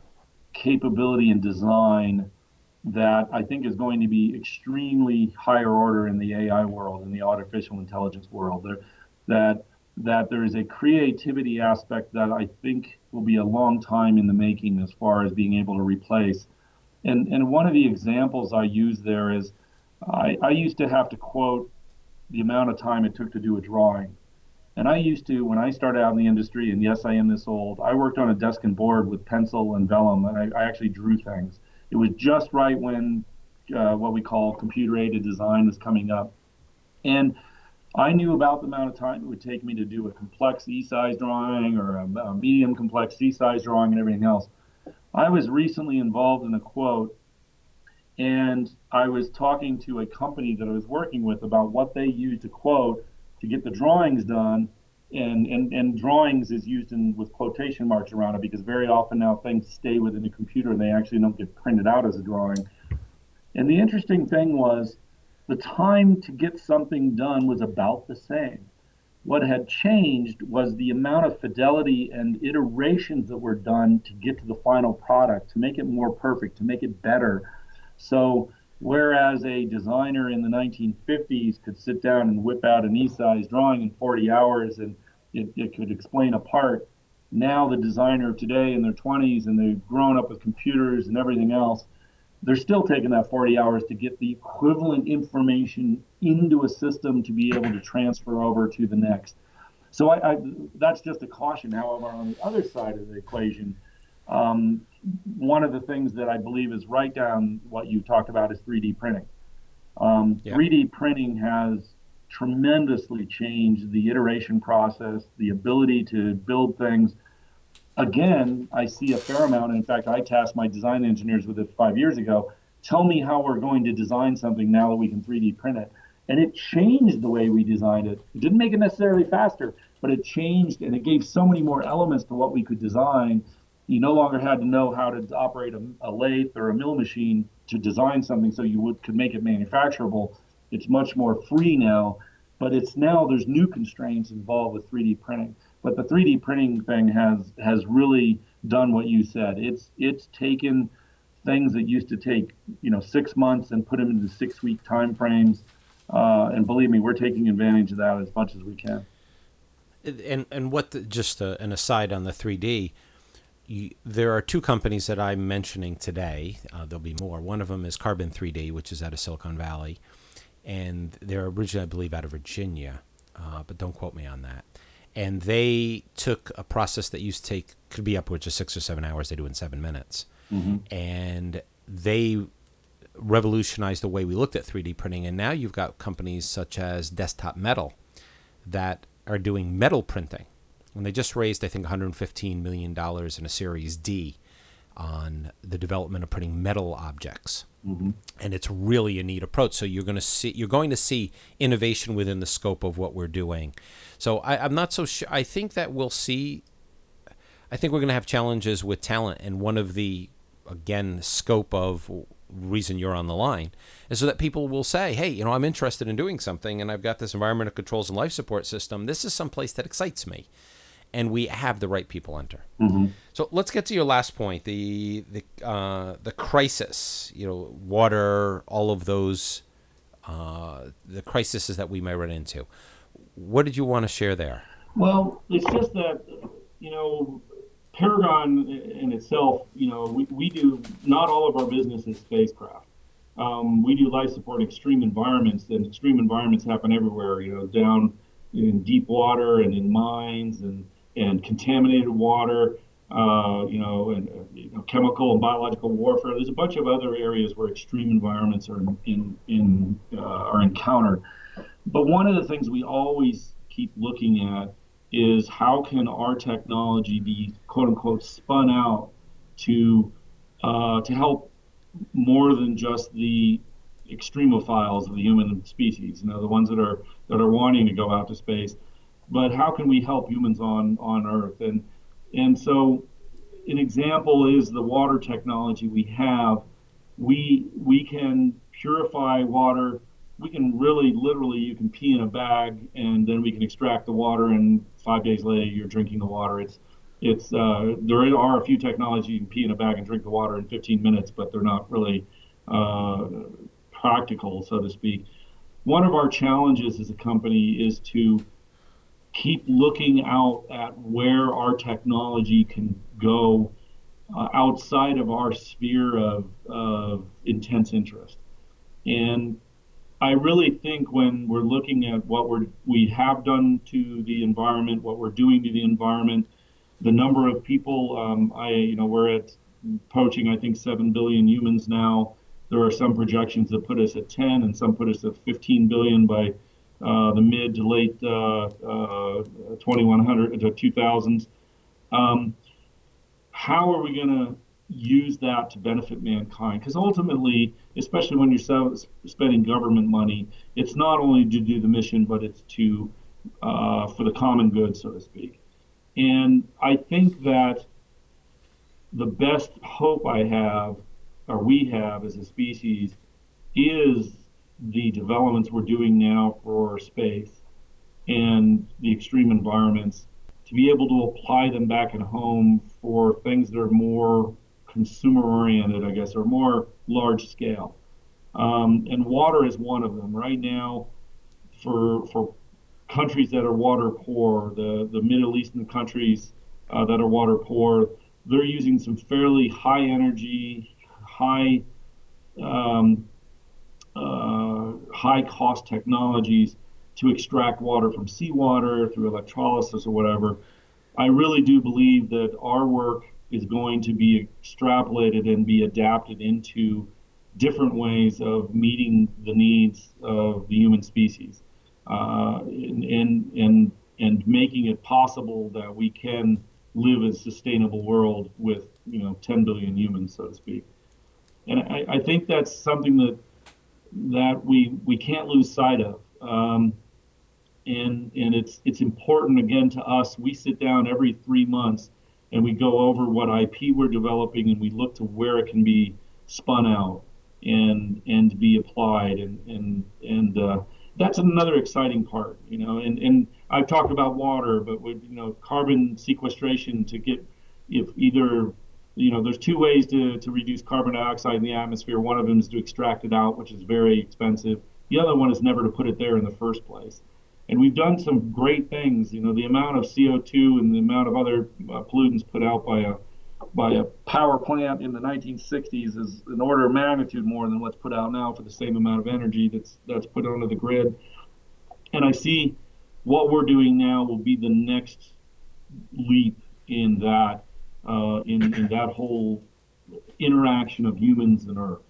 capability and design that I think is going to be extremely higher order in the AI world, in the artificial intelligence world. There, that that there is a creativity aspect that I think will be a long time in the making as far as being able to replace. And, and one of the examples I use there is I, I used to have to quote the amount of time it took to do a drawing. And I used to, when I started out in the industry, and yes, I am this old, I worked on a desk and board with pencil and vellum, and I, I actually drew things. It was just right when uh, what we call computer aided design was coming up. And I knew about the amount of time it would take me to do a complex E size drawing or a, a medium complex C size drawing and everything else. I was recently involved in a quote and I was talking to a company that I was working with about what they use to quote to get the drawings done. And, and, and drawings is used in with quotation marks around it because very often now things stay within the computer and they actually don't get printed out as a drawing. And the interesting thing was the time to get something done was about the same. What had changed was the amount of fidelity and iterations that were done to get to the final product, to make it more perfect, to make it better. So, whereas a designer in the 1950s could sit down and whip out an E size drawing in 40 hours and it, it could explain a part, now the designer of today in their 20s and they've grown up with computers and everything else they're still taking that 40 hours to get the equivalent information into a system to be able to transfer over to the next. So I, I, that's just a caution. However, on the other side of the equation, um, one of the things that I believe is right down what you talked about is 3D printing. Um, yeah. 3D printing has tremendously changed the iteration process, the ability to build things again, I see a fair amount. In fact, I tasked my design engineers with it five years ago. Tell me how we're going to design something now that we can 3D print it. And it changed the way we designed it. It didn't make it necessarily faster, but it changed and it gave so many more elements to what we could design. You no longer had to know how to operate a, a lathe or a mill machine to design something so you would could make it manufacturable. It's much more free now, but it's now there's new constraints involved with 3D printing. But the 3D printing thing has has really done what you said. It's it's taken things that used to take you know six months and put them into six week time frames. Uh, and believe me, we're taking advantage of that as much as we can. And and what the, just a, an aside on the 3D. You, there are two companies that I'm mentioning today. Uh, there'll be more. One of them is Carbon 3D, which is out of Silicon Valley, and they're originally, I believe, out of Virginia, uh, but don't quote me on that and they took a process that used to take could be upwards of six or seven hours. They do in seven minutes, mm-hmm. and they revolutionized the way we looked at 3D printing. And now you've got companies such as Desktop Metal that are doing metal printing, and they just raised I think 115 million dollars in a Series D on the development of printing metal objects. Mm-hmm. And it's really a neat approach. So you're going to see you're going to see innovation within the scope of what we're doing. So I, I'm not so sure. I think that we'll see. I think we're going to have challenges with talent, and one of the again scope of reason you're on the line is so that people will say, "Hey, you know, I'm interested in doing something, and I've got this environmental controls and life support system. This is some place that excites me." And we have the right people enter. Mm-hmm. So let's get to your last point the the uh, the crisis. You know, water, all of those, uh, the crises that we may run into. What did you want to share there? Well, it's just that you know. Paragon in itself, you know, we, we do not all of our business is spacecraft. Um, we do life support extreme environments, and extreme environments happen everywhere. You know, down in deep water and in mines and and contaminated water, uh, you know, and uh, you know, chemical and biological warfare. There's a bunch of other areas where extreme environments are in, in uh, are encountered. But one of the things we always keep looking at is how can our technology be quote unquote spun out to uh, to help more than just the extremophiles of the human species, you know, the ones that are that are wanting to go out to space but how can we help humans on on Earth? And and so, an example is the water technology we have. We we can purify water. We can really, literally, you can pee in a bag, and then we can extract the water, and five days later, you're drinking the water. It's it's uh, there are a few technologies you can pee in a bag and drink the water in 15 minutes, but they're not really uh, practical, so to speak. One of our challenges as a company is to keep looking out at where our technology can go uh, outside of our sphere of, of intense interest. And I really think when we're looking at what we're, we have done to the environment, what we're doing to the environment, the number of people, um, I, you know, we're at approaching, I think, 7 billion humans now. There are some projections that put us at 10 and some put us at 15 billion by the mid to late uh, uh, 2100 to 2000s. Um, how are we going to use that to benefit mankind? Because ultimately, especially when you're spending government money, it's not only to do the mission, but it's to uh, for the common good, so to speak. And I think that the best hope I have, or we have as a species, is the developments we're doing now for space and the extreme environments to be able to apply them back at home for things that are more consumer oriented, I guess, or more large scale. Um, and water is one of them. Right now, for for countries that are water poor, the, the Middle Eastern countries uh, that are water poor, they're using some fairly high energy, high um, uh, high cost technologies to extract water from seawater through electrolysis or whatever. I really do believe that our work is going to be extrapolated and be adapted into different ways of meeting the needs of the human species uh, and, and, and, and making it possible that we can live a sustainable world with you know 10 billion humans so to speak and I, I think that's something that that we we can't lose sight of. Um, and and it's it's important again to us we sit down every three months and we go over what IP we're developing and we look to where it can be spun out and and be applied. And and and uh, that's another exciting part you know and and I've talked about water but with you know carbon sequestration to get if either you know there's two ways to, to reduce carbon dioxide in the atmosphere one of them is to extract it out which is very expensive the other one is never to put it there in the first place and we've done some great things. You know, the amount of CO2 and the amount of other uh, pollutants put out by a by a power plant in the 1960s is an order of magnitude more than what's put out now for the same amount of energy that's that's put onto the grid. And I see what we're doing now will be the next leap in that uh, in in that whole interaction of humans and Earth.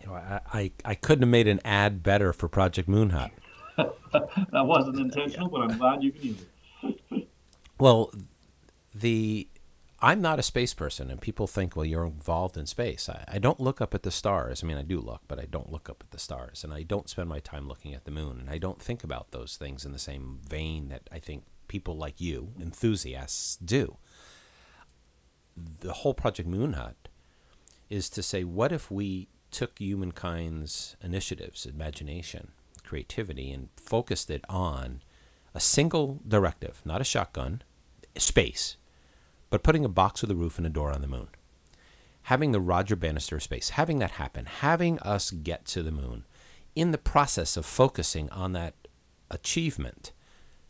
You know, I, I, I couldn't have made an ad better for Project Moonhut. (laughs) (laughs) that wasn't intentional, but I'm glad you can use it. (laughs) well, the I'm not a space person, and people think, well, you're involved in space. I, I, don't look up at the stars. I mean, I do look, but I don't look up at the stars, and I don't spend my time looking at the moon, and I don't think about those things in the same vein that I think people like you, enthusiasts, do. The whole Project Moonhut is to say, what if we took humankind's initiatives, imagination, creativity, and focused it on a single directive, not a shotgun, space, but putting a box with a roof and a door on the moon. Having the Roger Bannister space, having that happen, having us get to the moon, in the process of focusing on that achievement,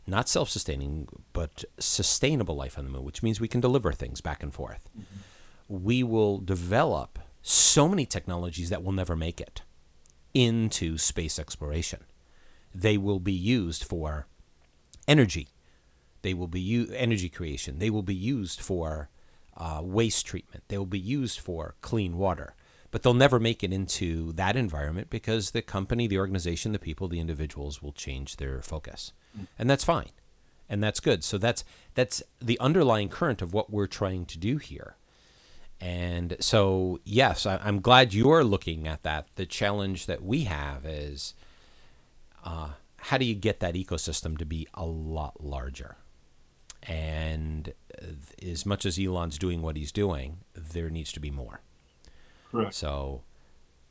not self sustaining, but sustainable life on the moon, which means we can deliver things back and forth. Mm-hmm. We will develop so many technologies that will never make it into space exploration. They will be used for energy. They will be u- energy creation. They will be used for uh, waste treatment. They will be used for clean water. But they'll never make it into that environment because the company, the organization, the people, the individuals will change their focus. And that's fine, and that's good. So that's that's the underlying current of what we're trying to do here. And so, yes, I, am glad you're looking at that. The challenge that we have is uh, how do you get that ecosystem to be a lot larger? And as much as Elon's doing what he's doing, there needs to be more. Correct. So,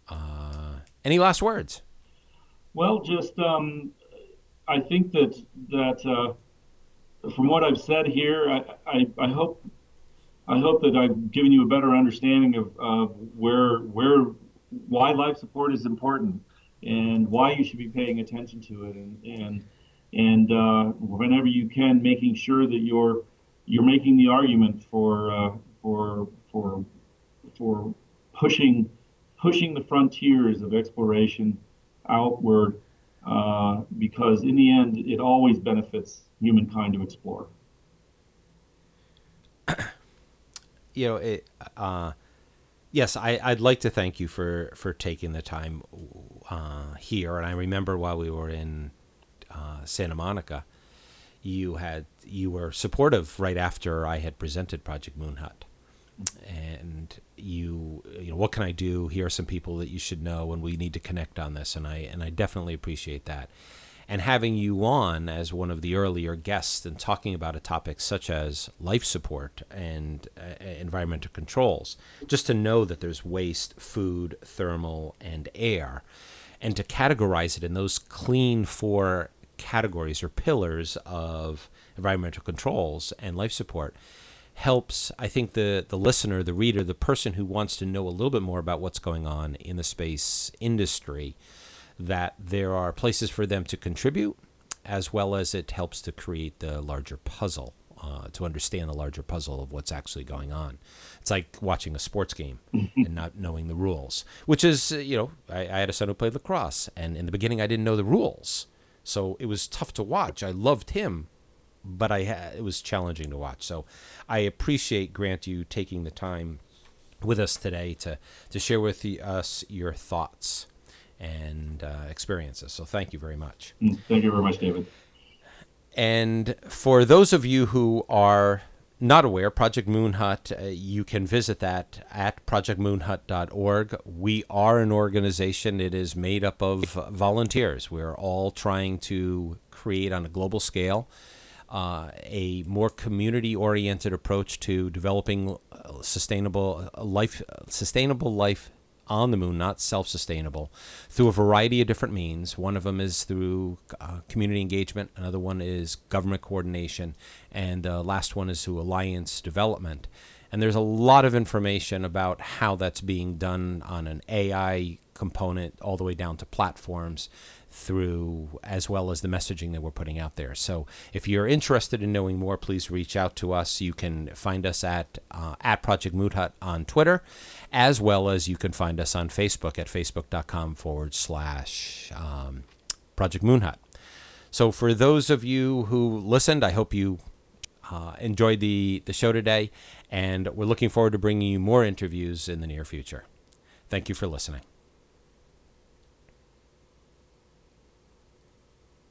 uh, any last words? Well, just um, I think that that uh, from what I've said here, I, I, I hope I hope that I've given you a better understanding of, of where where why life support is important and why you should be paying attention to it. And and and uh, whenever you can, making sure that you're you're making the argument for uh, for for for pushing pushing the frontiers of exploration outward, uh, because in the end, it always benefits humankind to explore. (clears throat) you know, it, uh, yes, I, would like to thank you for, for taking the time uh, here. And I remember while we were in uh, Santa Monica, you had you were supportive right after I had presented Project Moonhut, and you you know what can I do? Here are some people that you should know, and we need to connect on this. And I and I definitely appreciate that and having you on as one of the earlier guests and talking about a topic such as life support and uh, environmental controls, just to know that there's waste, food, thermal, and air, and to categorize it in those clean four categories or pillars of environmental controls and life support helps i think the the listener the reader the person who wants to know a little bit more about what's going on in the space industry that there are places for them to contribute, as well as it helps to create the larger puzzle, uh, to understand the larger puzzle of what's actually going on. It's like watching a sports game and not knowing the rules, which is, uh, you know, I, I had a son who played lacrosse, and in the beginning I didn't know the rules. So it was tough to watch. I loved him, but I ha- it was challenging to watch. So I appreciate Grant you taking the time with us today to to share with the, us your thoughts and uh, experiences. So thank you very much. Mm, thank you very much, David. And for those of you who are not aware, Project Moonhut, uh, you can visit that at projectmoonhut.org. We are an organization. It is made up of volunteers. We're all trying to create on a global scale uh, a more community-oriented approach to developing uh, sustainable uh, life, sustainable life on the moon, not self sustainable, through a variety of different means. One of them is through uh, community engagement, another one is government coordination, and the last one is through alliance development. And there's a lot of information about how that's being done on an AI component all the way down to platforms through as well as the messaging that we're putting out there. So if you're interested in knowing more, please reach out to us. You can find us at uh, at Project Moonhut on Twitter, as well as you can find us on Facebook at facebook.com forward slash um, Project Moonhut. So for those of you who listened, I hope you uh, enjoyed the, the show today, and we're looking forward to bringing you more interviews in the near future. Thank you for listening.